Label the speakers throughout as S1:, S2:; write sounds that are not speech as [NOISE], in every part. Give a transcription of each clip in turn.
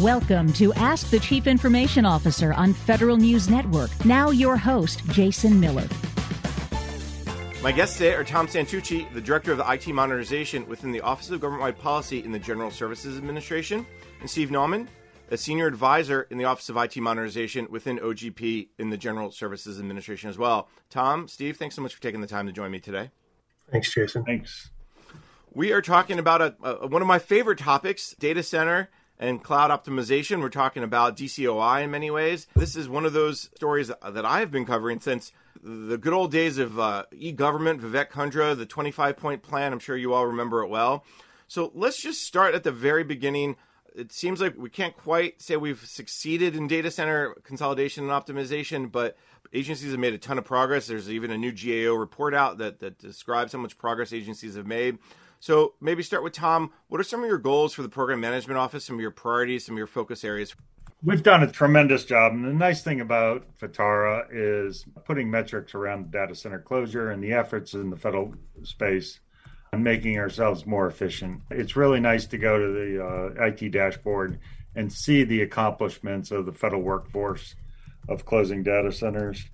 S1: Welcome to Ask the Chief Information Officer on Federal News Network. Now, your host, Jason Miller.
S2: My guests today are Tom Santucci, the Director of the IT Modernization within the Office of Government-Wide Policy in the General Services Administration, and Steve Nauman, a Senior Advisor in the Office of IT Modernization within OGP in the General Services Administration as well. Tom, Steve, thanks so much for taking the time to join me today.
S3: Thanks, Jason.
S4: Thanks.
S2: We are talking about a, a, one of my favorite topics, data center and cloud optimization. We're talking about DCOI in many ways. This is one of those stories that I have been covering since the good old days of uh, e-government, Vivek Kundra, the 25-point plan. I'm sure you all remember it well. So let's just start at the very beginning. It seems like we can't quite say we've succeeded in data center consolidation and optimization, but agencies have made a ton of progress. There's even a new GAO report out that, that describes how much progress agencies have made. So maybe start with Tom. What are some of your goals for the program management office? Some of your priorities, some of your focus areas?
S4: We've done a tremendous job. And the nice thing about FITARA is putting metrics around data center closure and the efforts in the federal space and making ourselves more efficient. It's really nice to go to the uh, IT dashboard and see the accomplishments of the federal workforce of closing data centers.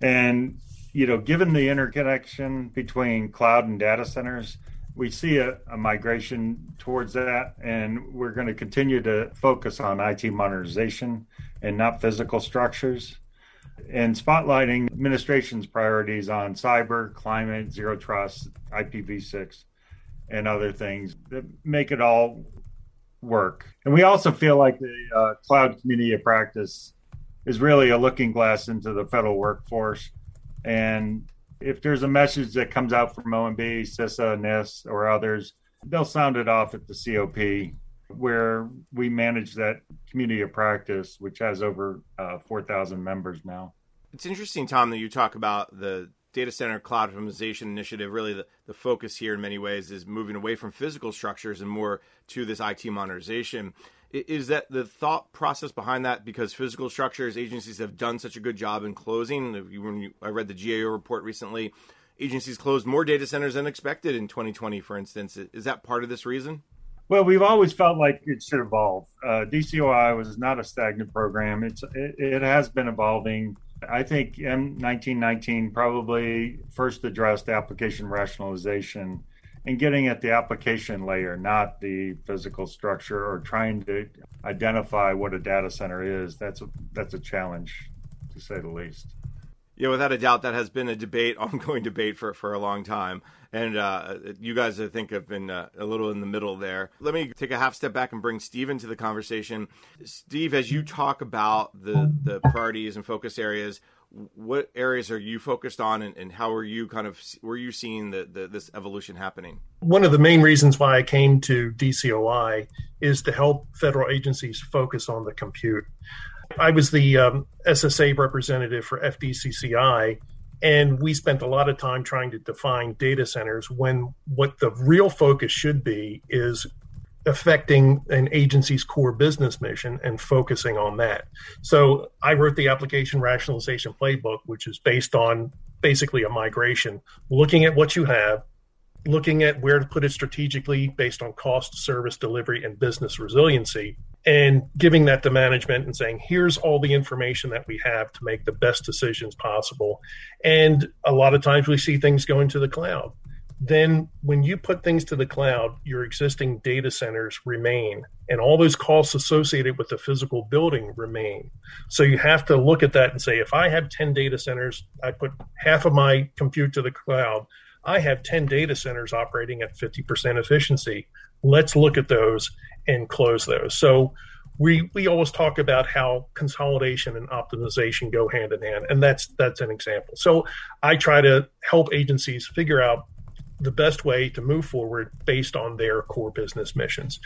S4: And, you know, given the interconnection between cloud and data centers, we see a, a, migration towards that, and we're going to continue to focus on IT modernization and not physical structures, and spotlighting administration's priorities on cyber, climate, zero trust, IPv6, and other things that make it all work. And we also feel like the uh, cloud community of practice is really a looking glass into the federal workforce and if there's a message that comes out from OMB, CISA, NIST, or others, they'll sound it off at the COP, where we manage that community of practice, which has over uh, 4,000 members now.
S2: It's interesting, Tom, that you talk about the data center cloud optimization initiative. Really, the, the focus here in many ways is moving away from physical structures and more to this IT modernization. Is that the thought process behind that? Because physical structures agencies have done such a good job in closing. When you, I read the GAO report recently, agencies closed more data centers than expected in 2020, for instance. Is that part of this reason?
S4: Well, we've always felt like it should evolve. Uh, DCOI was not a stagnant program. It's it, it has been evolving. I think M1919 probably first addressed application rationalization and getting at the application layer, not the physical structure or trying to identify what a data center is. That's a that's a challenge to say the least.
S2: Yeah, without a doubt, that has been a debate, [LAUGHS] ongoing debate for, for a long time. And uh, you guys, I think, have been uh, a little in the middle there. Let me take a half step back and bring Steve into the conversation. Steve, as you talk about the, the priorities and focus areas, what areas are you focused on and, and how are you kind of were you seeing the, the, this evolution happening?
S3: One of the main reasons why i came to dcoi is to help federal agencies focus on the compute. I was the um, ssa representative for fdcci and we spent a lot of time trying to define data centers when what the real focus should be is affecting an agency's core business mission and focusing on that. So I wrote the application rationalization playbook, which is based on basically a migration, looking at what you have, looking at where to put it strategically based on cost, service delivery, and business resiliency, and giving that to management and saying, here's all the information that we have to make the best decisions possible. And a lot of times we see things going to the cloud then when you put things to the cloud, your existing data centers remain, and all those costs associated with the physical building remain. So you have to look at that and say, if I have 10 data centers, I put half of my compute to the cloud, I have 10 data centers operating at 50% efficiency. Let's look at those and close those. So we we always talk about how consolidation and optimization go hand in hand and that's that's an example so i try to help agencies figure out the best way to move forward based on their core business missions.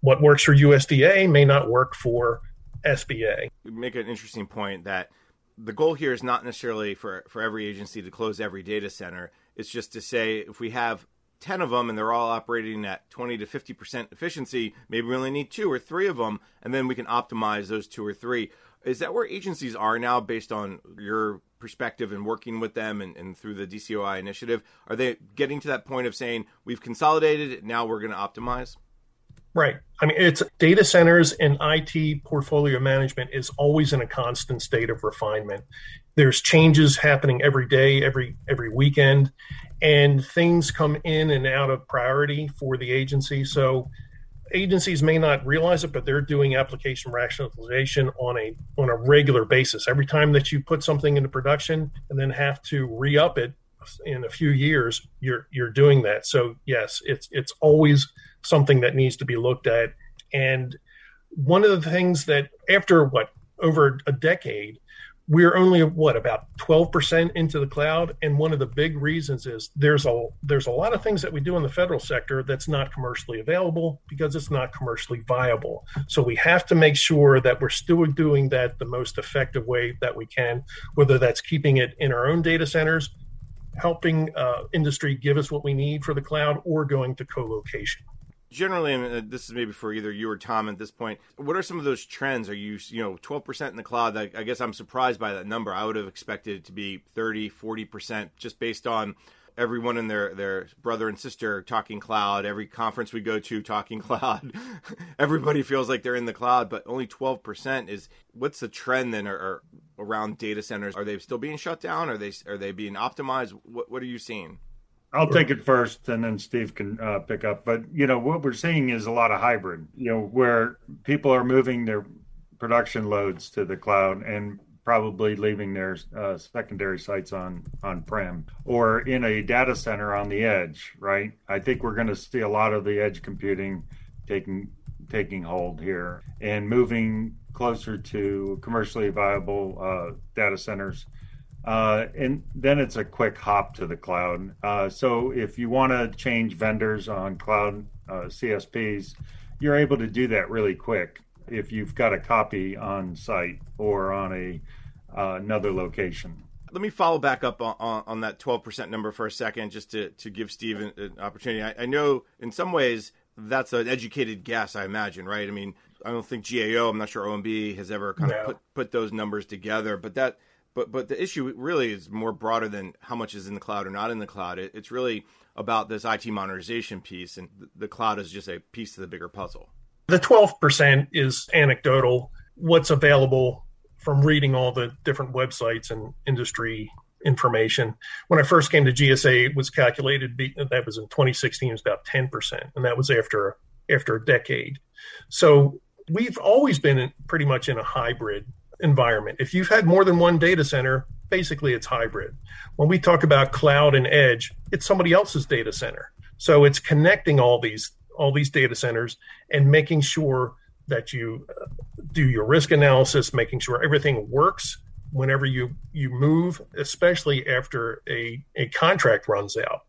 S3: What works for USDA may not work for SBA.
S2: You make an interesting point that the goal here is not necessarily for, for every agency to close every data center. It's just to say if we have 10 of them and they're all operating at 20 to 50% efficiency, maybe we only need two or three of them, and then we can optimize those two or three. Is that where agencies are now based on your perspective and working with them and, and through the DCOI initiative? Are they getting to that point of saying we've consolidated now we're going to optimize?
S3: Right. I mean, it's data centers and IT portfolio management is always in a constant state of refinement. There's changes happening every day, every every weekend, and things come in and out of priority for the agency. So agencies may not realize it, but they're doing application rationalization on a on a regular basis. Every time that you put something into production and then have to re-up it in a few years, you're you're doing that. So yes, it's it's always something that needs to be looked at. And one of the things that after what over a decade, we're only what about 12% into the cloud. And one of the big reasons is there's a there's a lot of things that we do in the federal sector that's not commercially available because it's not commercially viable. So we have to make sure that we're still doing that the most effective way that we can whether that's keeping it in our own data centers helping uh, industry give us what we need for the cloud or going to co-location
S2: generally, and uh, this is maybe for either you or Tom at this point, what are some of those trends? Are you, you know, 12% in the cloud? I, I guess I'm surprised by that number. I would have expected it to be 30, 40% just based on everyone and their their brother and sister talking cloud every conference we go to talking [LAUGHS] cloud everybody feels like they're in the cloud but only 12% is what's the trend then or, or around data centers are they still being shut down are they are they being optimized what, what are you seeing
S4: I'll take it first, and then Steve can uh, pick up. But you know what we're seeing is a lot of hybrid. You know where people are moving their production loads to the cloud and probably leaving their uh, secondary sites on on prem or in a data center on the edge. Right. I think we're going to see a lot of the edge computing taking taking hold here and moving closer to commercially viable uh, data centers uh, and then it's a quick hop to the cloud. Uh, so if you want to change vendors on cloud uh, CSPs, you're able to do that really quick if you've got a copy on site or on a uh, another location.
S2: Let me follow back up on, on, on, that 12% number for a second, just to, to give Steve an, an opportunity. I, I know in some ways that's an educated guess, I imagine, right? I mean, I don't think GAO, I'm not sure OMB has ever kind no. of put, put those numbers together, but that – but but the issue really is more broader than how much is in the cloud or not in the cloud. It, it's really about this IT modernization piece, and the cloud is just a piece of the bigger puzzle.
S3: The twelve percent is anecdotal. What's available from reading all the different websites and industry information. When I first came to GSA, it was calculated that was in 2016. It was about 10 percent, and that was after after a decade. So we've always been pretty much in a hybrid environment. If you've had more than one data center, basically it's hybrid. When we talk about cloud and edge, it's somebody else's data center. So it's connecting all these all these data centers and making sure that you uh, do your risk analysis, making sure everything works whenever you you move, especially after a, a contract runs out.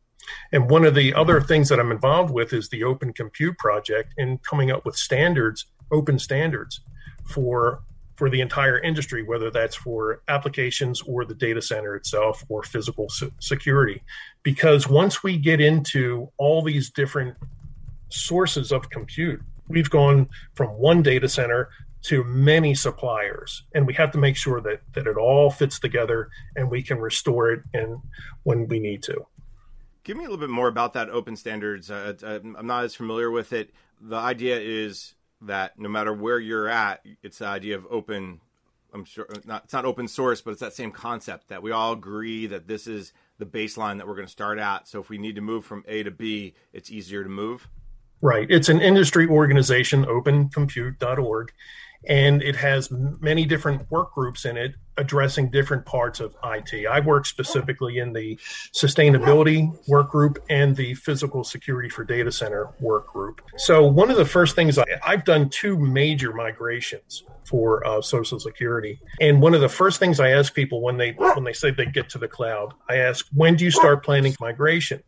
S3: And one of the other things that I'm involved with is the Open Compute project and coming up with standards, open standards for for the entire industry, whether that's for applications or the data center itself or physical se- security. Because once we get into all these different sources of compute, we've gone from one data center to many suppliers and we have to make sure that that it all fits together and we can restore it and when we need to.
S2: Give me a little bit more about that open standards. Uh, i'm not as familiar with it. The idea is that no matter where you're at, it's the idea of open. I'm sure not, it's not open source, but it's that same concept that we all agree that this is the baseline that we're going to start at. So if we need to move from A to B, it's easier to move.
S3: Right. It's an industry organization, opencompute.org, and it has many different work groups in it addressing different parts of IT. I work specifically in the sustainability work group and the physical security for data center work group. So one of the first things I, have done two major migrations for uh, Social Security, and one of the first things I ask people when they when they say they get to the cloud, I ask, when do you start planning migration?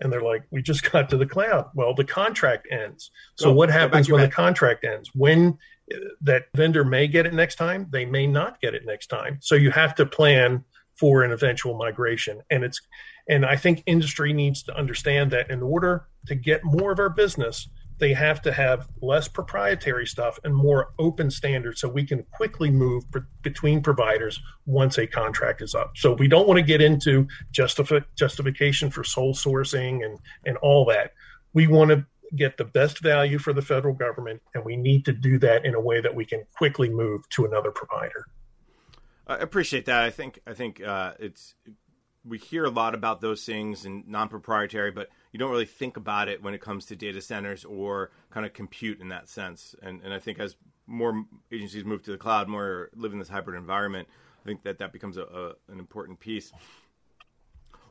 S3: And they're like, "We just [LAUGHS] got to the cloud." Well, the contract ends. So, what happens when the contract ends? When uh, that vendor may get it next time, they may not get it next time. So you have to plan for an eventual migration. And it's and I think industry needs to understand that in order to get more of our business, they have to have less proprietary stuff and more open standards so we can quickly move between providers once a contract is up. So we don't want to get into justifi- justification for sole sourcing and, and all that. We want to get the best value for the federal government, and we need to do that in a way that we can quickly move to another provider.
S2: I appreciate that. I think I think uh, it's we hear a lot about those things and non-proprietary, but you don't really think about it when it comes to data centers or kind of compute in that sense. And and I think as more agencies move to the cloud, more live in this hybrid environment, I think that that becomes a, a an important piece.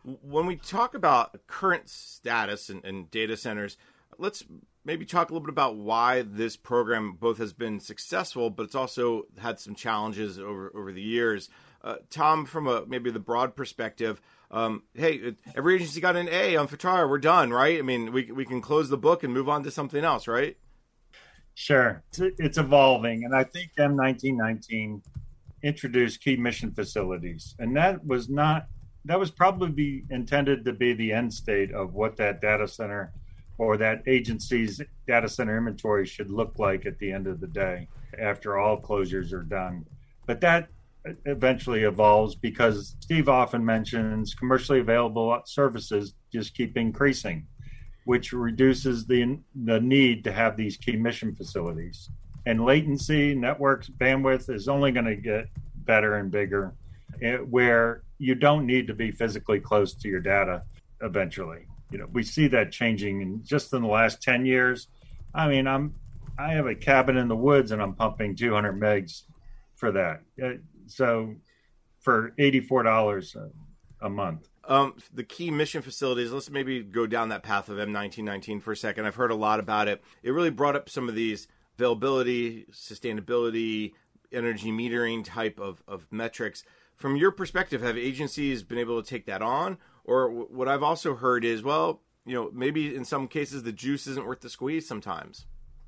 S2: When we talk about current status and, and data centers, let's maybe talk a little bit about why this program both has been successful, but it's also had some challenges over over the years. Uh, Tom, from a maybe the broad perspective, um, hey, every agency got an A on FITARA. We're done, right? I mean, we we can close the book and move on to something else, right?
S4: Sure, it's, evolving, and I think M1919 introduced key mission facilities, and that was not that was probably intended to be the end state of what that data center or that agency's data center inventory should look like at the end of the day after all closures are done. But that eventually evolves because Steve often mentions commercially available services just keep increasing, which reduces the the need to have these key mission facilities. And latency, networks, bandwidth is only going to get better and bigger, eh, where you don't need to be physically close to your data eventually. You know we see that changing in just in the last 10 years. I mean i'm i have a cabin in the woods and i'm pumping 200 megs for that. Uh, so for $84 a, month.
S2: Um, the key mission facilities let's maybe go down that path of m1919 for a second. I've heard a lot about it. It really brought up some of these availability sustainability energy metering type of, of metrics. From your perspective have agencies been able to take that on? Or what I've also heard is, well, you know, maybe in some cases the juice isn't worth the squeeze. Sometimes,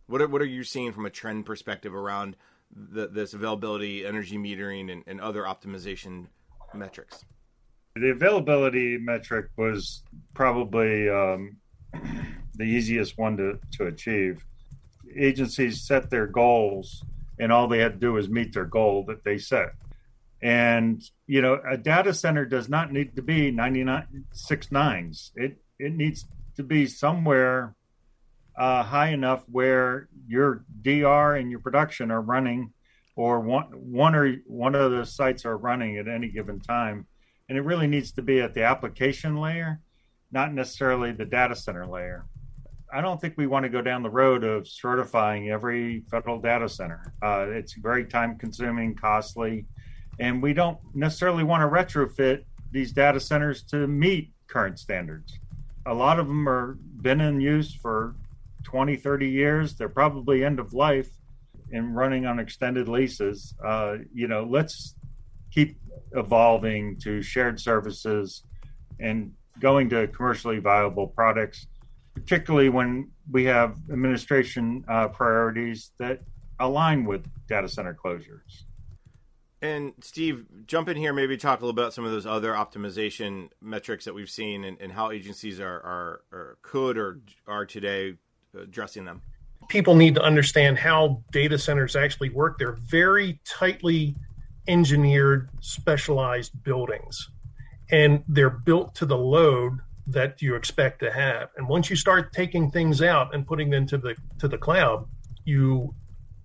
S2: what are, what are you seeing from a trend perspective around the, this availability, energy metering, and, and other optimization metrics?
S4: The availability metric was probably um, [CLEARS THROAT] the easiest one to, to achieve. Agencies set their goals, and all they had to do was meet their goal that they set. And you know, a data center does not need to be 99 six nines. It it needs to be somewhere uh, high enough where your DR and your production are running, or one one or one of the sites are running at any given time. And it really needs to be at the application layer, not necessarily the data center layer. I don't think we want to go down the road of certifying every federal data center. Uh, it's very time consuming, costly and we don't necessarily want to retrofit these data centers to meet current standards. A lot of them are been in use for 20, 30 years. They're probably end of life and running on extended leases. Uh, you know, let's keep evolving to shared services and going to commercially viable products, particularly when we have administration uh, priorities that align with data center closures.
S2: And Steve, jump in here, maybe talk a little about some of those other optimization metrics that we've seen and, and how agencies are, are, are, could or are today addressing them.
S3: People need to understand how data centers actually work. They're very tightly engineered, specialized buildings, and they're built to the load that you expect to have. And once you start taking things out and putting them to the to the cloud, you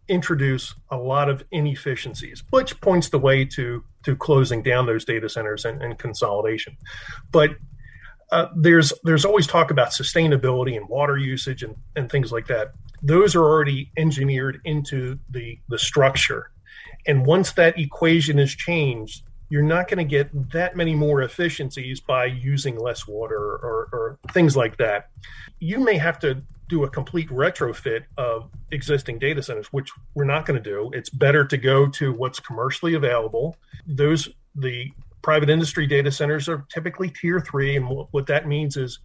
S3: introduce a lot of inefficiencies, which points the way to to closing down those data centers and, and consolidation. But uh, there's there's always talk about sustainability and water usage and, and things like that. Those are already engineered into the the structure, and once that equation is changed, you're not going to get that many more efficiencies by using less water or, or things like that. You may have to do a complete retrofit of existing data centers, which we're not going to do. It's better to go to what's commercially available. Those the private industry data centers are typically tier three, and what, what that means is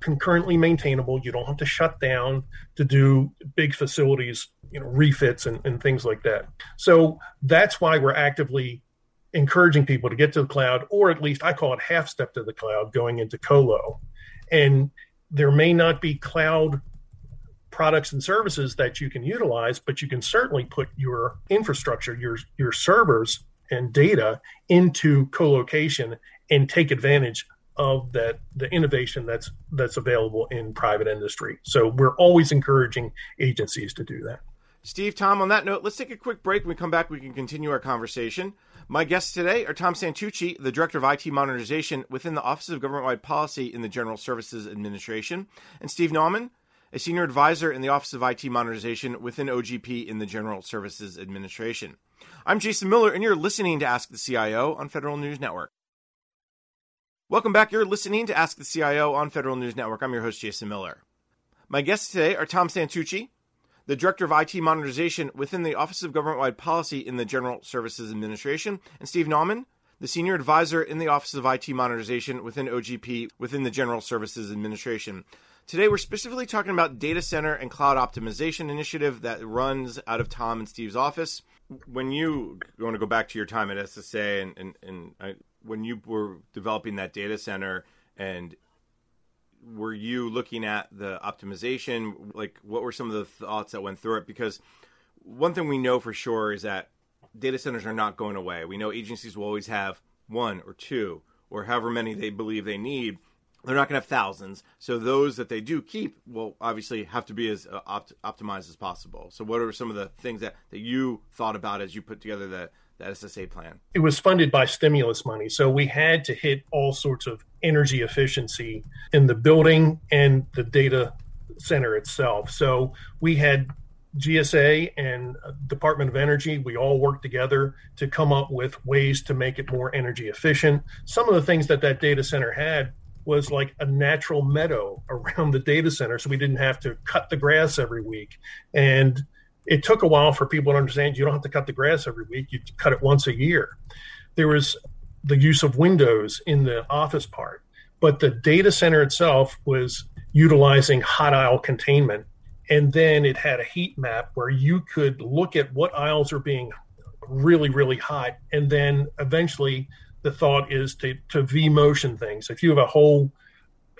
S3: concurrently maintainable. You don't have to shut down to do big facilities, you know, refits and, and things like that. So that's why we're actively encouraging people to get to the cloud, or at least I call it half step to the cloud, going into colo. And there may not be cloud products and services that you can utilize, but you can certainly put your infrastructure, your your servers and data into co-location and take advantage of that the innovation that's that's available in private industry. So we're always encouraging agencies to do that.
S2: Steve, Tom, on that note, let's take a quick break. When we come back, we can continue our conversation. My guests today are Tom Santucci, the Director of IT Modernization within the Office of Government-Wide Policy in the General Services Administration, and Steve Nauman, a Senior Advisor in the Office of IT Modernization within OGP in the General Services Administration. I'm Jason Miller, and you're listening to Ask the CIO on Federal News Network. Welcome back. You're listening to Ask the CIO on Federal News Network. I'm your host, Jason Miller. My guests today are Tom Santucci, the Director of IT Modernization within the Office of Government Wide Policy in the General Services Administration, and Steve Nauman, the Senior Advisor in the Office of IT Modernization within OGP within the General Services Administration. Today, we're specifically talking about data center and cloud optimization initiative that runs out of Tom and Steve's office. When you want to go back to your time at SSA and, and, and I, when you were developing that data center and were you looking at the optimization? Like, what were some of the thoughts that went through it? Because one thing we know for sure is that data centers are not going away. We know agencies will always have one or two or however many they believe they need. They're not going to have thousands. So those that they do keep will obviously have to be as uh, opt- optimized as possible. So what are some of the things that, that you thought about as you put together the SSA plan?
S3: It was funded by stimulus money. So we had to hit all sorts of energy efficiency in the building and the data center itself. So we had GSA and Department of Energy, we all worked together to come up with ways to make it more energy efficient. Some of the things that that data center had was like a natural meadow around the data center, so we didn't have to cut the grass every week. And it took a while for people to understand you don't have to cut the grass every week, you cut it once a year. There was the use of windows in the office part, but the data center itself was utilizing hot aisle containment. And then it had a heat map where you could look at what aisles are being really, really hot. And then eventually the thought is to, to vMotion things. If you have a whole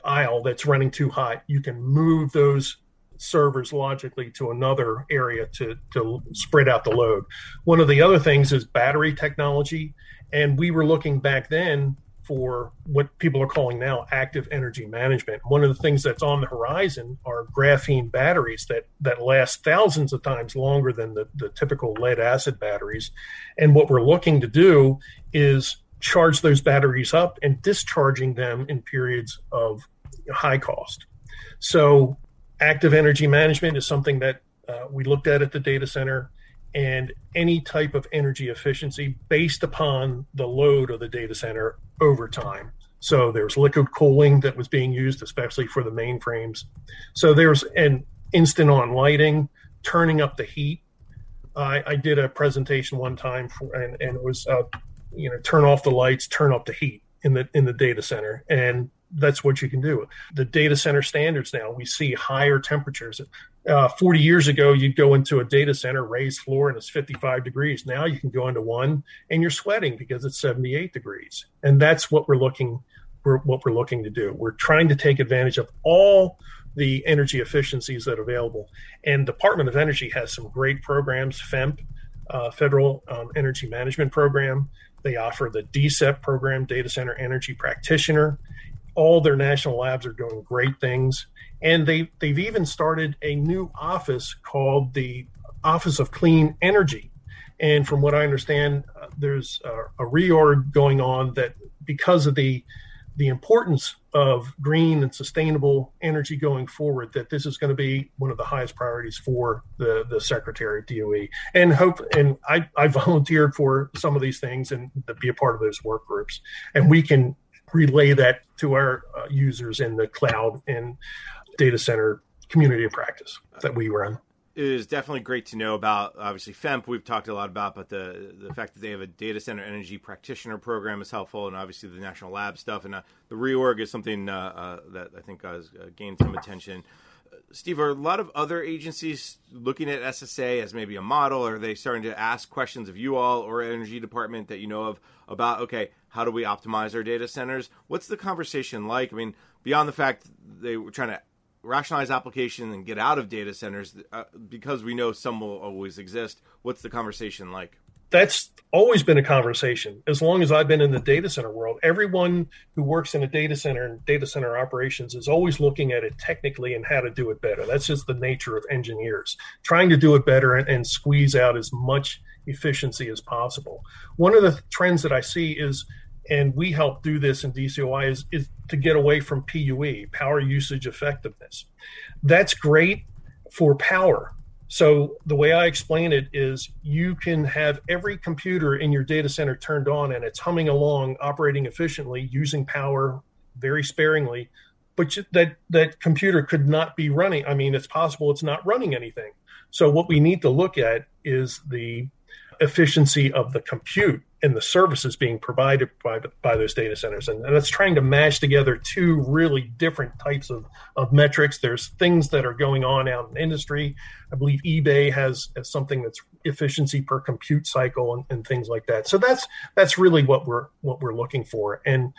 S3: aisle that's running too hot, you can move those servers logically to another area to, to spread out the load. One of the other things is battery technology. And we were looking back then for what people are calling now active energy management. One of the things that's on the horizon are graphene batteries that, that last thousands of times longer than the, the typical lead acid batteries. And what we're looking to do is charge those batteries up and discharging them in periods of high cost. So active energy management is something that uh, we looked at at the data center and any type of energy efficiency based upon the load of the data center over time. So there's liquid cooling that was being used, especially for the mainframes. So there's an instant on lighting, turning up the heat. I, I did a presentation one time for, and, and it was, uh, you know, turn off the lights, turn up the heat in the in the data center, and that's what you can do. The data center standards now, we see higher temperatures. Uh, 40 years ago, you'd go into a data center, raised floor, and it's 55 degrees. Now you can go into one and you're sweating because it's 78 degrees. And that's what we're looking we're, what we're looking to do. We're trying to take advantage of all the energy efficiencies that are available. And Department of Energy has some great programs, FEMP, uh, Federal um, Energy Management Program. They offer the DCEP program, Data Center Energy Practitioner all their national labs are doing great things. And they, they've even started a new office called the Office of Clean Energy. And from what I understand, uh, there's a, a reorg going on that because of the the importance of green and sustainable energy going forward that this is going to be one of the highest priorities for the the secretary of DOE and hope and I, I volunteered for some of these things and to be a part of those work groups and we can relay that to our uh, users in the cloud and data center community of practice that we run.
S2: Is definitely great to know about. Obviously, FEMP we've talked a lot about, but the the fact that they have a data center energy practitioner program is helpful, and obviously the national lab stuff and uh, the reorg is something uh, uh that I think has uh, gained some attention. Steve, are a lot of other agencies looking at SSA as maybe a model? Are they starting to ask questions of you all or energy department that you know of about, okay, how do we optimize our data centers? What's the conversation like? I mean, beyond the fact they were trying to rationalize application and get out of data centers, uh, because we know some will always exist, what's the conversation like?
S3: that's always been a conversation as long as I've been in the data center world. Everyone who works in a data center and data center operations is always looking at it technically and how to do it better. That's just the nature of engineers, trying to do it better and, and squeeze out as much efficiency as possible. One of the trends that I see is and we help do this in DCOI is, is to get away from PUE, power usage effectiveness. That's great for power. So the way I explain it is you can have every computer in your data center turned on and it's humming along, operating efficiently, using power very sparingly, but that that computer could not be running. I mean, it's possible it's not running anything. So what we need to look at is the efficiency of the compute and the services being provided by, by those data centers. And, and it's trying to mash together two really different types of, of metrics. There's things that are going on out in industry. I believe eBay has, has something that's efficiency per compute cycle and, and things like that. So that's that's really what we're what we're looking for. And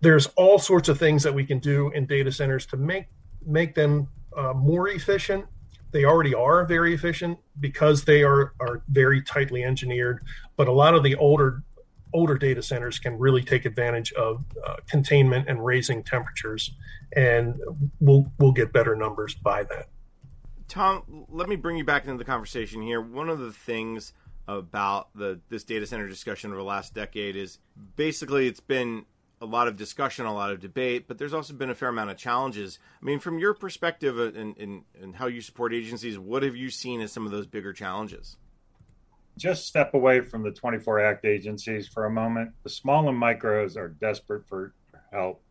S3: there's all sorts of things that we can do in data centers to make make them uh, more efficient they already are very efficient because they are are very tightly engineered. But a lot of the older older data centers can really take advantage of uh, containment and raising temperatures, and we'll we'll get better numbers by that.
S2: Tom, let me bring you back into the conversation here. One of the things about the this data center discussion over the last decade is basically it's been a lot of discussion, a lot of debate, but there's also been a fair amount of challenges. I mean, from your perspective and, and, and how you support agencies, what have you seen as some of those bigger challenges?
S4: Just step away from the 24 Act agencies for a moment. The small and micros are desperate for help.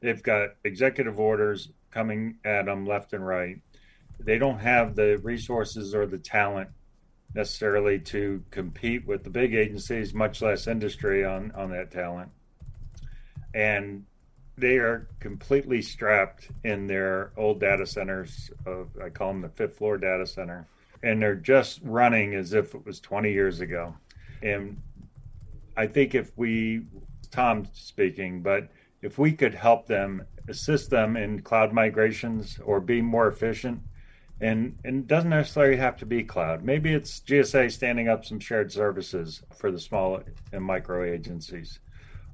S4: They've got executive orders coming at them left and right. They don't have the resources or the talent necessarily to compete with the big agencies, much less industry on, on that talent and they are completely strapped in their old data centers. Of, I call them the fifth floor data center, and they're just running as if it was 20 years ago. And I think if we, Tom speaking, but if we could help them, assist them in cloud migrations or be more efficient, and, and it doesn't necessarily have to be cloud. Maybe it's GSA standing up some shared services for the small and micro agencies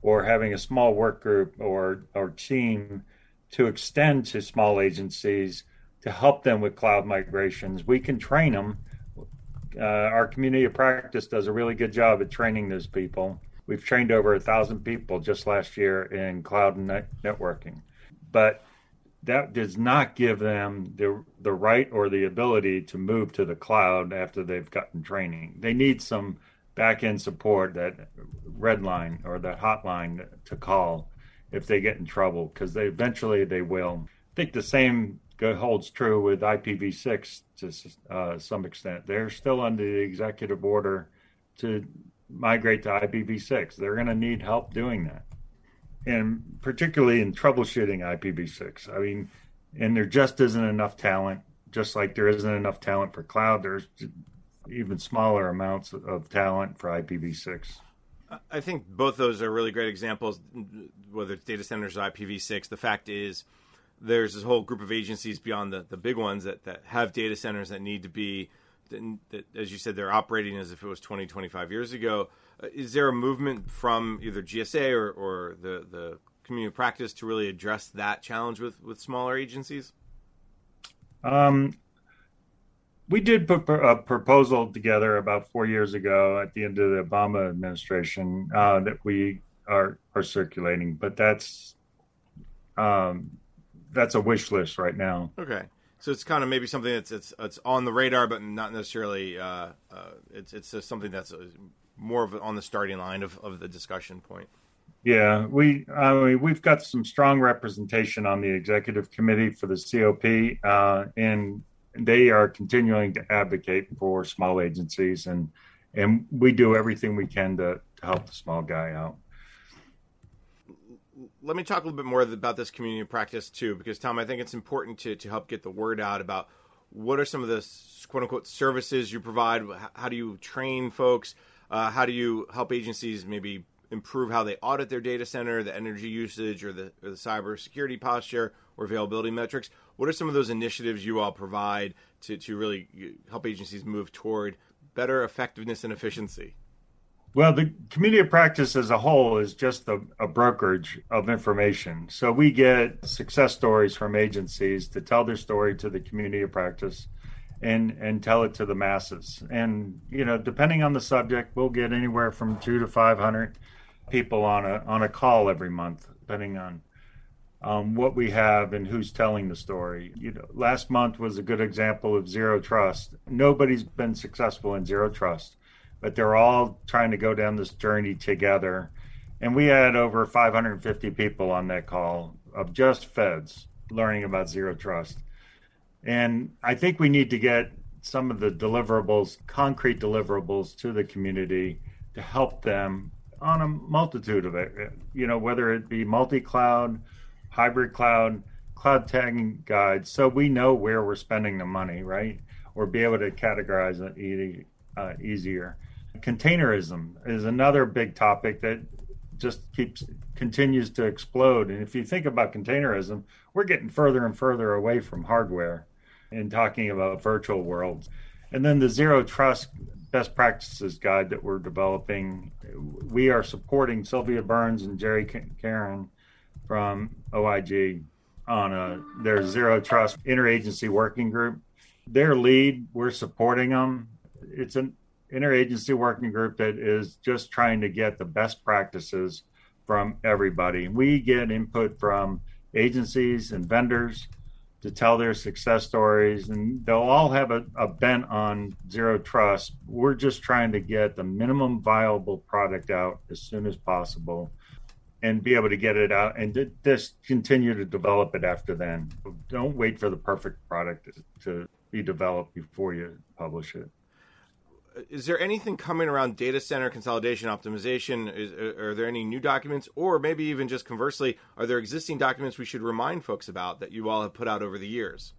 S4: or having a small work group or or team to extend to small agencies to help them with cloud migrations. We can train them. Uh, our community of practice does a really good job at training those people. We've trained over a thousand people just last year in cloud net- networking, but that does not give them the the right or the ability to move to the cloud after they've gotten training. They need some back end support, that red line or that hotline to call if they get in trouble because they eventually they will. I think the same holds true with IPv6 to uh, some extent. They're still under the executive order to migrate to IPv6. They're going to need help doing that, and particularly in troubleshooting IPv6. I mean, and there just isn't enough talent. Just like there isn't enough talent for cloud, there's even smaller amounts of talent for IPv6.
S2: I think both those are really great examples, whether it's data centers or IPv6. The fact is, there's this whole group of agencies beyond the, the big ones that, that have data centers that need to be, that, as you said, they're operating as if it was 20, 25 years ago. Uh, is there a movement from either GSA or, or the, the community practice to really address that challenge with, with smaller agencies?
S4: Um, we did put a proposal together about four years ago at the end of the Obama administration uh, that we are are circulating, but that's um, that's a wish list right now.
S2: Okay, so it's kind of maybe something that's it's it's on the radar, but not necessarily. Uh, uh, it's it's something that's uh, more of on the starting line of, of the discussion point.
S4: Yeah, we I mean, we've got some strong representation on the executive committee for the COP, uh, and they are continuing to advocate for small agencies, and and we do everything we can to, to help the small guy out.
S2: Let me talk a little bit more about this community practice too, because Tom, I think it's important to to help get the word out about what are some of the quote unquote services you provide. How do you train folks? Uh, how do you help agencies maybe improve how they audit their data center, the energy usage, or the, or the cyber security posture or availability metrics? What are some of those initiatives you all provide to, to really uh, help agencies move toward better effectiveness and efficiency?
S4: Well, the community of practice as a whole is just a, a, brokerage of information. So we get success stories from agencies to tell their story to the community of practice and and tell it to the masses. And you know, depending on the subject, we'll get anywhere from two to five hundred people on a on a call every month, depending on um, what we have and who's telling the story. You know, last month was a good example of zero trust. Nobody's been successful in zero trust but they're all trying to go down this journey together. And we had over 550 people on that call of just feds learning about zero trust. And I think we need to get some of the deliverables, concrete deliverables to the community to help them on a multitude of it, you know, whether it be multi cloud, hybrid cloud, cloud tagging guides, so we know where we're spending the money, right? Or be able to categorize it uh, easier. Containerism is another big topic that just keeps continues to explode. And if you think about containerism, we're getting further and further away from hardware and talking about virtual worlds. And then the zero trust best practices guide that we're developing, we are supporting Sylvia Burns and Jerry Caron from OIG on a, their zero trust interagency working group. Their lead, we're supporting them. It's an interagency working group that is just trying to get the best practices from everybody. We get input from agencies and vendors to tell their success stories, and they'll all have a, a, bent on zero trust. We're just trying to get the minimum viable product out as soon as possible and be able to get it out and just continue to develop it after then. Don't wait for the perfect product to be developed before you publish it
S2: is there anything coming around data center consolidation optimization? Is, are there any new documents, or maybe even just conversely, are there existing documents we should remind folks about that you all have put out over the years?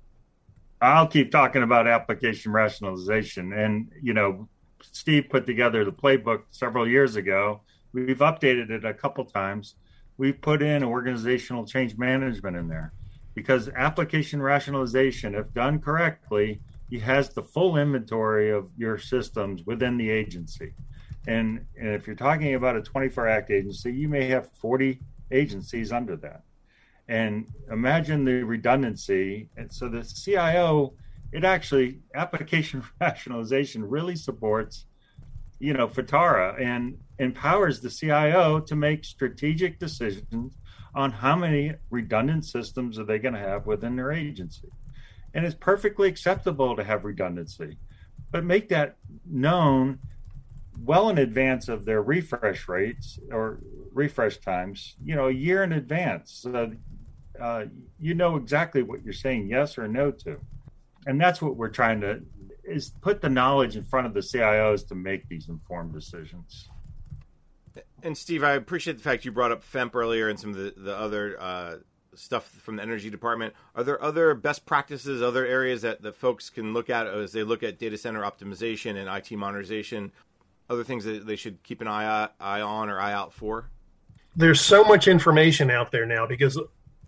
S4: I'll keep talking about application rationalization, and you know, Steve put together the playbook several years ago. We've updated it a couple times. We've put in organizational change management in there because application rationalization, if done correctly, has the full inventory of your systems within the agency. And, and if you're talking about a 24 act agency, you may have 40 agencies under that. And imagine the redundancy. And so the CIO, it actually, application [LAUGHS] rationalization really supports, you know, FITARA and empowers the CIO to make strategic decisions on how many redundant systems are they going to have within their agency. And it's perfectly acceptable to have redundancy but make that known well in advance of their refresh rates or refresh times you know a year in advance. So uh, you know exactly what you're saying yes or no to. And that's what we're trying to is put the knowledge in front of the cios to make these informed decisions
S2: and steve i appreciate the fact you brought up femp earlier and some of the, the other uh, stuff from the energy department. Are there other best practices, other areas that, that folks can look at as they look at data center optimization and IT modernization? Other things that they should keep an eye, eye on or eye out for?
S3: There's so much information out there now because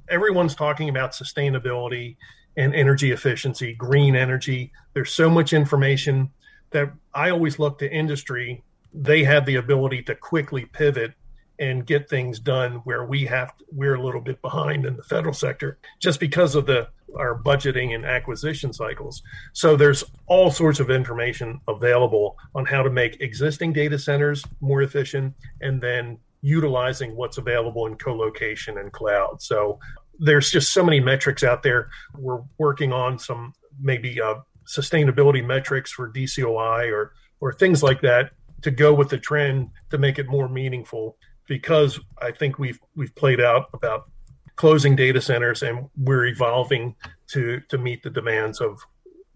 S3: everyone's talking about sustainability and energy efficiency, green energy. There's so much information that I always look to industry. They have the ability to quickly pivot and get things done where we have to, we're a little bit behind in the federal sector just because of the our budgeting and acquisition cycles. So there's all sorts of information available on how to make existing data centers more efficient and then utilizing what's available in co-location and cloud. So there's just so many metrics out there. We're working on some maybe uh, sustainability metrics for DCOI or or things like that to go with the trend to make it more meaningful because I think we've we've played out about closing data centers and we're evolving to to meet the demands of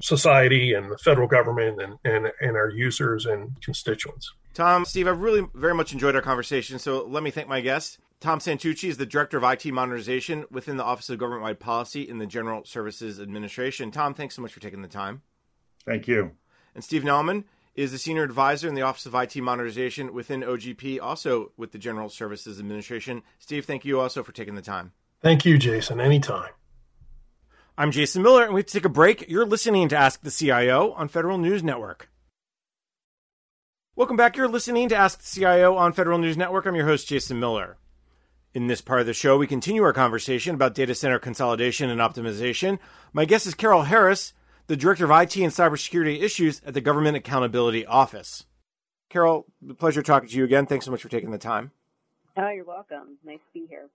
S3: society and the federal government and, and, and our users and constituents.
S2: Tom, Steve, I've really very much enjoyed our conversation. So let me thank my guest. Tom Santucci is the Director of IT Modernization within the Office of Government Wide Policy in the General Services Administration. Tom, thanks so much for taking the time.
S4: Thank you.
S2: And Steve Nauman is the senior advisor in the Office of IT Modernization within OGP, also with the General Services Administration. Steve, thank you also for taking the time.
S3: Thank you, Jason. Anytime.
S2: I'm Jason Miller, and we have to take a break. You're listening to Ask the CIO on Federal News Network. Welcome back. You're listening to Ask the CIO on Federal News Network. I'm your host, Jason Miller. In this part of the show, we continue our conversation about data center consolidation and optimization. My guest is Carol Harris, the Director of IT and Cybersecurity Issues at the Government Accountability Office. Carol, pleasure talking to you again. Thanks so much for taking the time.
S5: Oh, you're welcome. Nice to be here.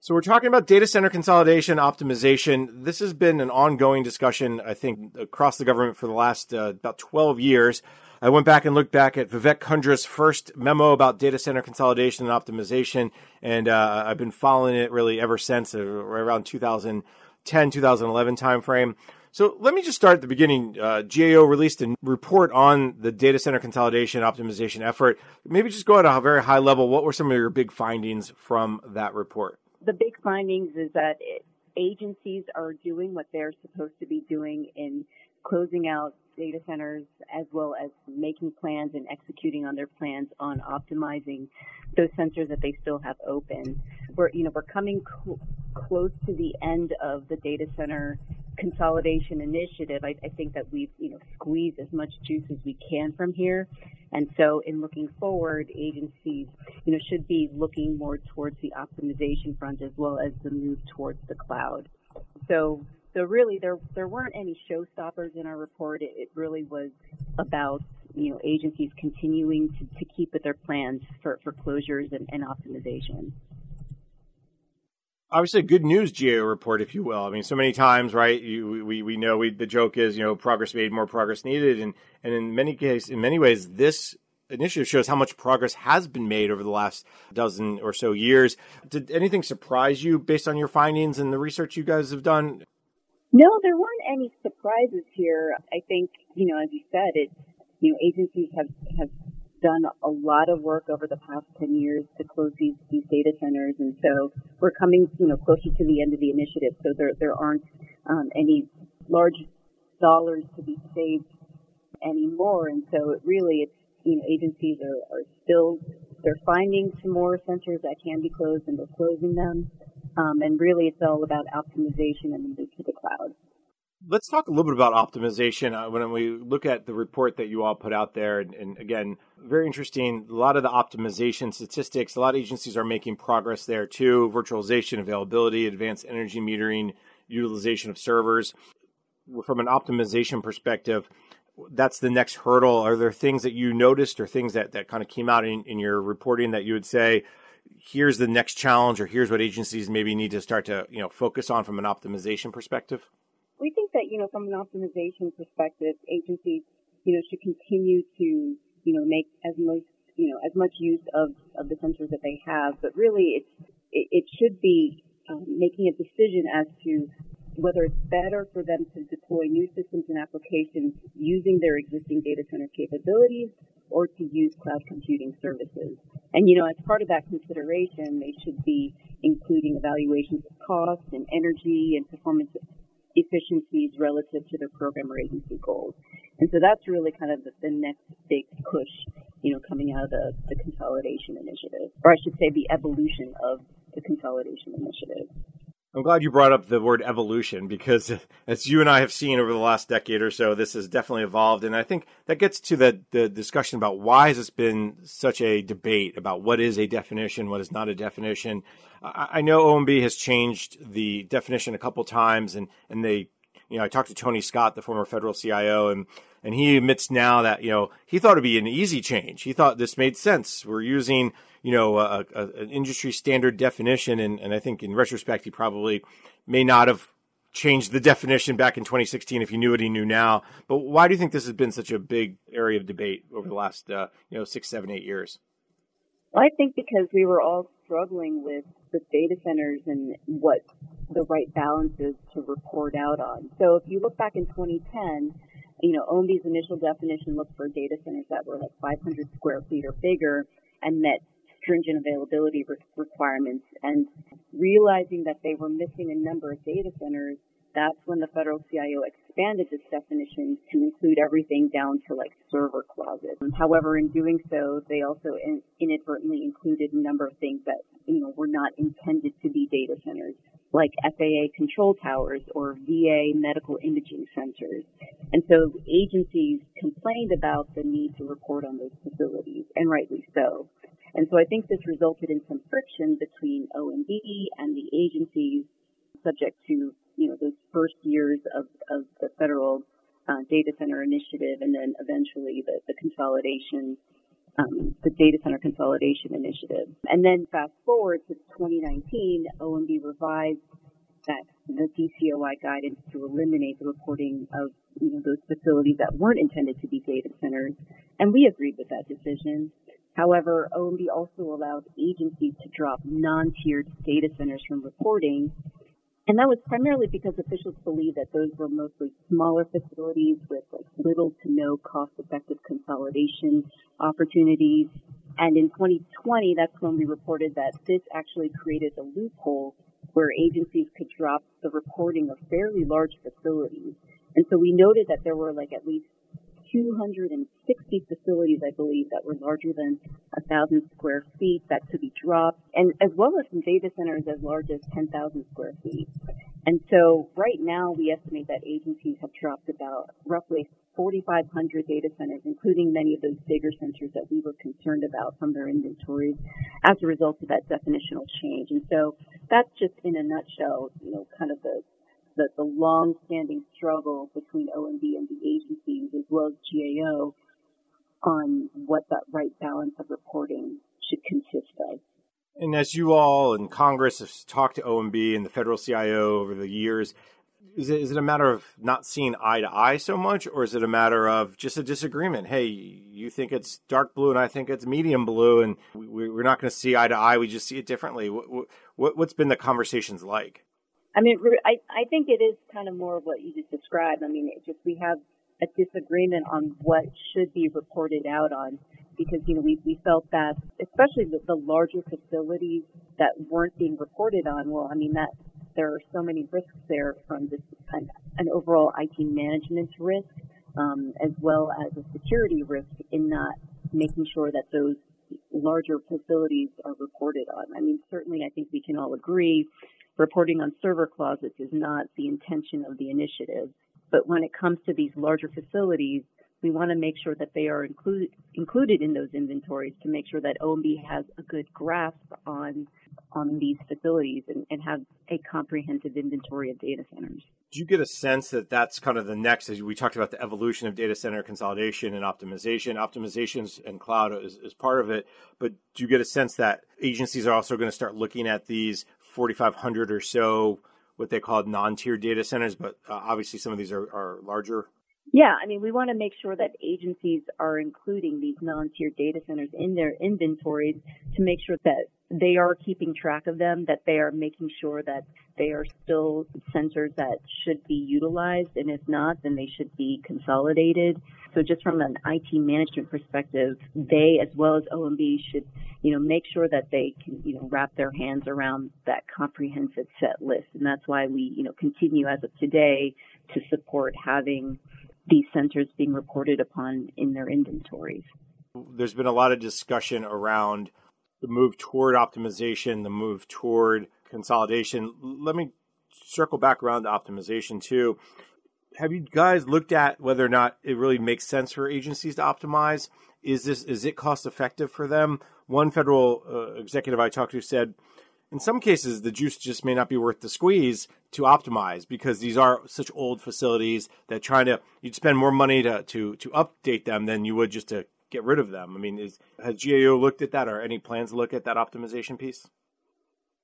S2: So we're talking about data center consolidation, optimization. This has been an ongoing discussion, I think, across the government for the last uh, about 12 years. I went back and looked back at Vivek Kundra's first memo about data center consolidation and optimization, and uh, I've been following it really ever since, uh, around 2010, 2011 timeframe. So let me just start at the beginning. Uh, GAO released a report on the data center consolidation optimization effort. Maybe just go at a very high level. What were some of your big findings from that report?
S5: The big findings is that it, agencies are doing what they're supposed to be doing in closing out data centers as well as making plans and executing on their plans on optimizing those centers that they still have open. We're, you know, we're coming cl- close to the end of the data center consolidation initiative. I, I think that we've, you know, squeezed as much juice as we can from here. And so in looking forward, agencies, you know, should be looking more towards the optimization front as well as the move towards the cloud. So so really, there there weren't any showstoppers in our report. It, it really was about you know agencies continuing to, to keep with their plans for, for closures and, and optimization
S2: obviously good news GAO report, if you will. I mean, so many times, right? You, we we know we, the joke is you know progress made, more progress needed, and and in many cases, in many ways, this initiative shows how much progress has been made over the last dozen or so years. Did anything surprise you based on your findings and the research you guys have done?
S5: No, there weren't any surprises here. I think, you know, as you said, it, you know, agencies have, have done a lot of work over the past 10 years to close these, these data centers. And so we're coming, you know, closer to the end of the initiative. So there, there aren't um, any large dollars to be saved anymore. And so it really, it's, you know, agencies are, are still, they're finding some more centers that can be closed and they're closing them. Um, and really, it's all about optimization and move to the cloud.
S2: Let's talk a little bit about optimization. Uh, when we look at the report that you all put out there, and, and, again, very interesting. A lot of the optimization statistics, a lot of agencies are making progress there too. Virtualization, availability, advanced energy metering, utilization of servers. From an optimization perspective, that's the next hurdle. Are there things that you noticed or things that, that kind of came out in, in your reporting that you would say, here's the next challenge or here's what agencies maybe need to start to you know focus on from an optimization perspective
S5: we think that you know from an optimization perspective agencies you know should continue to you know make as most you know as much use of of the centers that they have but really it's it, it should be um, making a decision as to whether it's better for them to deploy new systems and applications using their existing data center capabilities or to use cloud computing services. And, you know, as part of that consideration, they should be including evaluations of cost and energy and performance efficiencies relative to their program or agency goals. And so that's really kind of the, the next big push, you know, coming out of the, the consolidation initiative, or I should say the evolution of the consolidation initiative.
S2: I'm glad you brought up the word evolution because, [LAUGHS] as you and I have seen over the last decade or so, this has definitely evolved. And I think that gets to the, the discussion about why has this been such a debate about what is a definition, what is not a definition. I, I know OMB has changed the definition a couple times, and, and they, you know, I talked to Tony Scott, the former federal CIO, and and he admits now that you know he thought it'd be an easy change. He thought this made sense. We're using you know, a, a, an industry standard definition. And, and I think in retrospect, he probably may not have changed the definition back in 2016 if he knew what he knew now. But why do you think this has been such a big area of debate over the last, uh, you know, six, seven, eight years?
S5: Well, I think because we were all struggling with the data centers and what the right balance is to report out on. So if you look back in 2010, you know, own these initial definition look for data centers that were like 500 square feet or bigger and met stringent availability re- requirements. And realizing that they were missing a number of data centers, that's when the federal CIO expanded this definition to include everything down to like server closets. However, in doing so, they also in- inadvertently included a number of things that, you know, were not intended to be data centers. like FAA control towers or VA medical imaging centers. And so agencies complained about the need to report on those facilities, and rightly so. And so I think this resulted in some friction between OMB and the agencies subject to, you know, those first years of, of the federal uh, data center initiative and then eventually the, the consolidation um, the data center consolidation initiative. And then fast forward to 2019, OMB revised that the DCOI guidance to eliminate the reporting of you know, those facilities that weren't intended to be data centers, and we agreed with that decision. However, OMB also allowed agencies to drop non-tiered data centers from reporting and that was primarily because officials believed that those were mostly smaller facilities with like little to no cost effective consolidation opportunities. And in 2020, that's when we reported that this actually created a loophole where agencies could drop the reporting of fairly large facilities. And so we noted that there were like at least 260 facilities, I believe, that were larger than thousand square feet that could be dropped, and as well as some data centers as large as 10,000 square feet. And so right now we estimate that agencies have dropped about roughly 4,500 data centers, including many of those bigger centers that we were concerned about from their inventories as a result of that definitional change. And so that's just in a nutshell, you know, kind of the the, the long-standing struggle between OMB and the agencies as well as GAO on what that right balance of reporting should consist of.
S2: And as you all in Congress have talked to OMB and the federal CIO over the years, is it, is it a matter of not seeing eye to eye so much, or is it a matter of just a disagreement? Hey, you think it's dark blue and I think it's medium blue, and we, are not going to see eye to eye. We just see it differently. What, what, what's been the conversations like?
S5: I mean, I, I think it is kind of more of what you just described. I mean, it just we have a disagreement on what should be reported out on because, you know, we, we felt that, especially the, the larger facilities that weren't being reported on, well, I mean, that there are so many risks there from this an, an overall IT management risk, um, as well as a security risk in not making sure that those larger facilities are reported on. I mean, certainly I think we can all agree reporting on server closets is not the intention of the initiative. But when it comes to these larger facilities, we want to make sure that they are included included in those inventories to make sure that OMB has a good grasp on on these facilities and, and have a comprehensive inventory of data centers.
S2: Do you get a sense that that's kind of the next? As we talked about the evolution of data center consolidation and optimization, optimizations and cloud is, is part of it. But do you get a sense that agencies are also going to start looking at these 4,500 or so what they call non-tier data centers, but uh, obviously some of these are, are larger.
S5: Yeah, I mean, we want to make sure that agencies are including these non-tier data centers in their inventories to make sure that they are keeping track of them, that they are making sure that they are still centers that should be utilized, and if not, then they should be consolidated. So just from an IT management perspective, they as well as OMB should, you know, make sure that they can, you know, wrap their hands around that comprehensive set list. And that's why we, you know, continue as of today to support having these centers being reported upon in their inventories.
S2: There's been a lot of discussion around the move toward optimization, the move toward consolidation. Let me circle back around to optimization too. Have you guys looked at whether or not it really makes sense for agencies to optimize? Is this is it cost effective for them? One federal uh, executive I talked to said, in some cases, the juice just may not be worth the squeeze to optimize because these are such old facilities that trying to you'd spend more money to to to update them than you would just to get rid of them. I mean, is has GAO looked at that, or any plans to look at that optimization piece?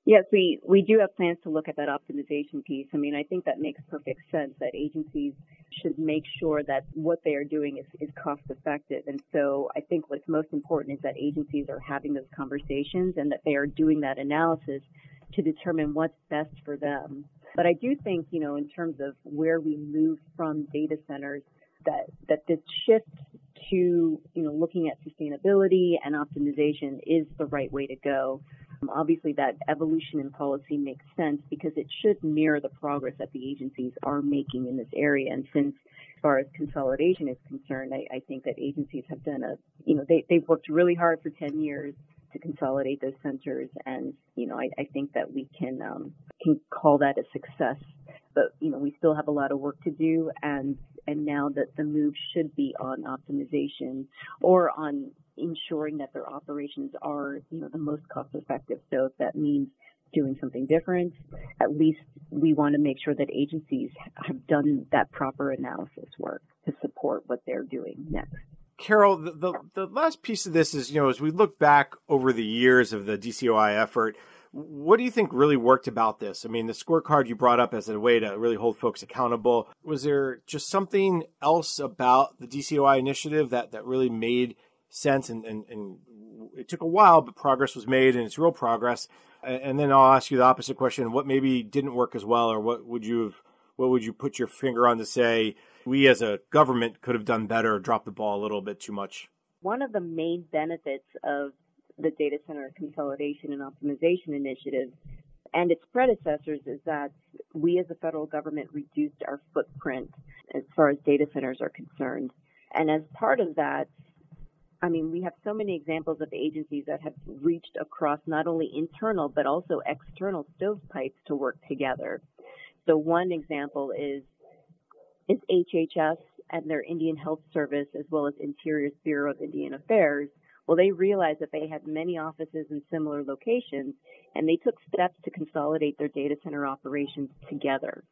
S5: Yes, we, we do have plans to look at that optimization piece. I mean, I think that makes perfect sense that agencies should make sure that what they are doing is, is cost effective. And so I think what's most important is that agencies are having those conversations and that they are doing that analysis to determine what's best for them. But I do think, you know, in terms of where we move from data centers, that, that this shift to, you know, looking at sustainability and optimization is the right way to go. Um, obviously, that evolution in policy makes sense because it should mirror the progress that the agencies are making in this area. And since, as far as consolidation is concerned, I, I think that agencies have done a, you know, they, they've worked really hard for 10 years to consolidate those centers, and you know, I, I think that we can um, can call that a success. But you know, we still have a lot of work to do, and and now that the move should be on optimization or on ensuring that their operations are you know the most cost effective. So if that means doing something different, at least we want to make sure that agencies have done that proper analysis work to support what they're doing next.
S2: Carol, the, the, the, last piece of this is, you know, as we look back over the years of the DCOI effort, what do you think really worked about this? I mean, the scorecard you brought up as a way to really hold folks accountable. Was there just something else about the DCOI initiative that, that really made sense and, and, and it took a while, but progress was made and it's real progress. And then I'll ask you the opposite question. What maybe didn't work as well or what would you have, what would you put your finger on to say we as a government could have done better or dropped the ball a little bit too much?
S5: One of the main benefits of the data center consolidation and optimization initiative and its predecessors is that we as a federal government reduced our footprint as far as data centers are concerned. And as part of that, I mean, we have so many examples of agencies that have reached across not only internal but also external stovepipes to work together. So one example is is HHS and their Indian Health Service as well as Interior's Bureau of Indian Affairs. Well, they realized that they had many offices in similar locations and they took steps to consolidate their data center operations together.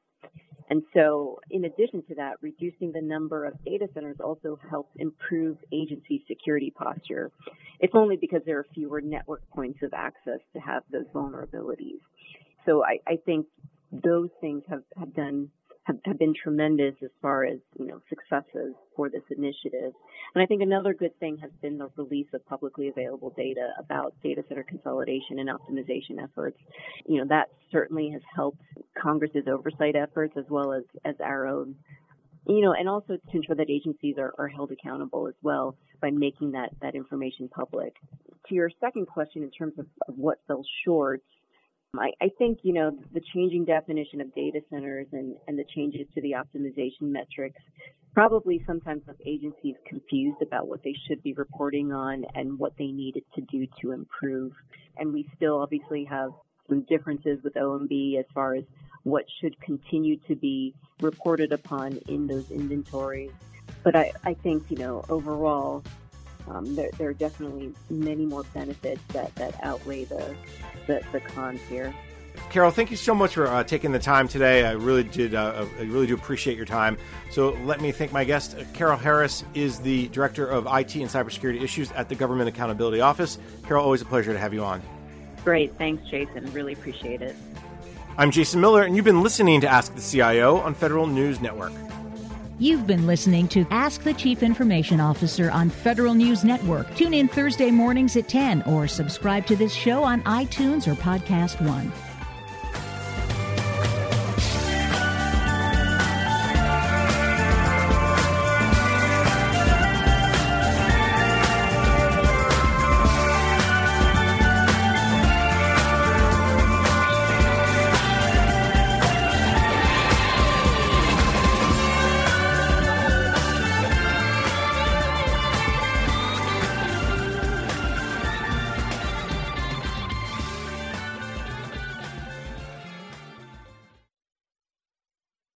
S5: And so, in addition to that, reducing the number of data centers also helps improve agency security posture. It's only because there are fewer network points of access to have those vulnerabilities. So I, I think those things have, have done have, have been tremendous as far as you know successes for this initiative. And I think another good thing has been the release of publicly available data about data center consolidation and optimization efforts. You know that certainly has helped Congress's oversight efforts as well as as our own. You know, and also to ensure that agencies are, are held accountable as well by making that, that information public. To your second question in terms of, of what fell short, Um, I, I think, you know, the changing definition of data centers and, and the changes to the optimization metrics probably sometimes have agencies confused about what they should be reporting on and what they needed to do to improve. And we still obviously have some differences with OMB as far as what should continue to be reported upon in those inventories. But I, I think, you know, overall, um, there, there, are definitely many more benefits that, that outweigh the, the, the cons here.
S2: Carol, thank you so much for uh, taking the time today. I really did. Uh, I really do appreciate your time. So let me thank my guest. Carol Harris is the director of IT and cybersecurity issues at the Government Accountability Office. Carol, always a pleasure to have you on.
S5: Great, thanks, Jason. Really appreciate it.
S2: I'm Jason Miller, and you've been listening to Ask the CIO on Federal News Network.
S1: You've been listening to Ask the Chief Information Officer on Federal News Network. Tune in Thursday mornings at 10 or subscribe to this show on iTunes or PodcastOne.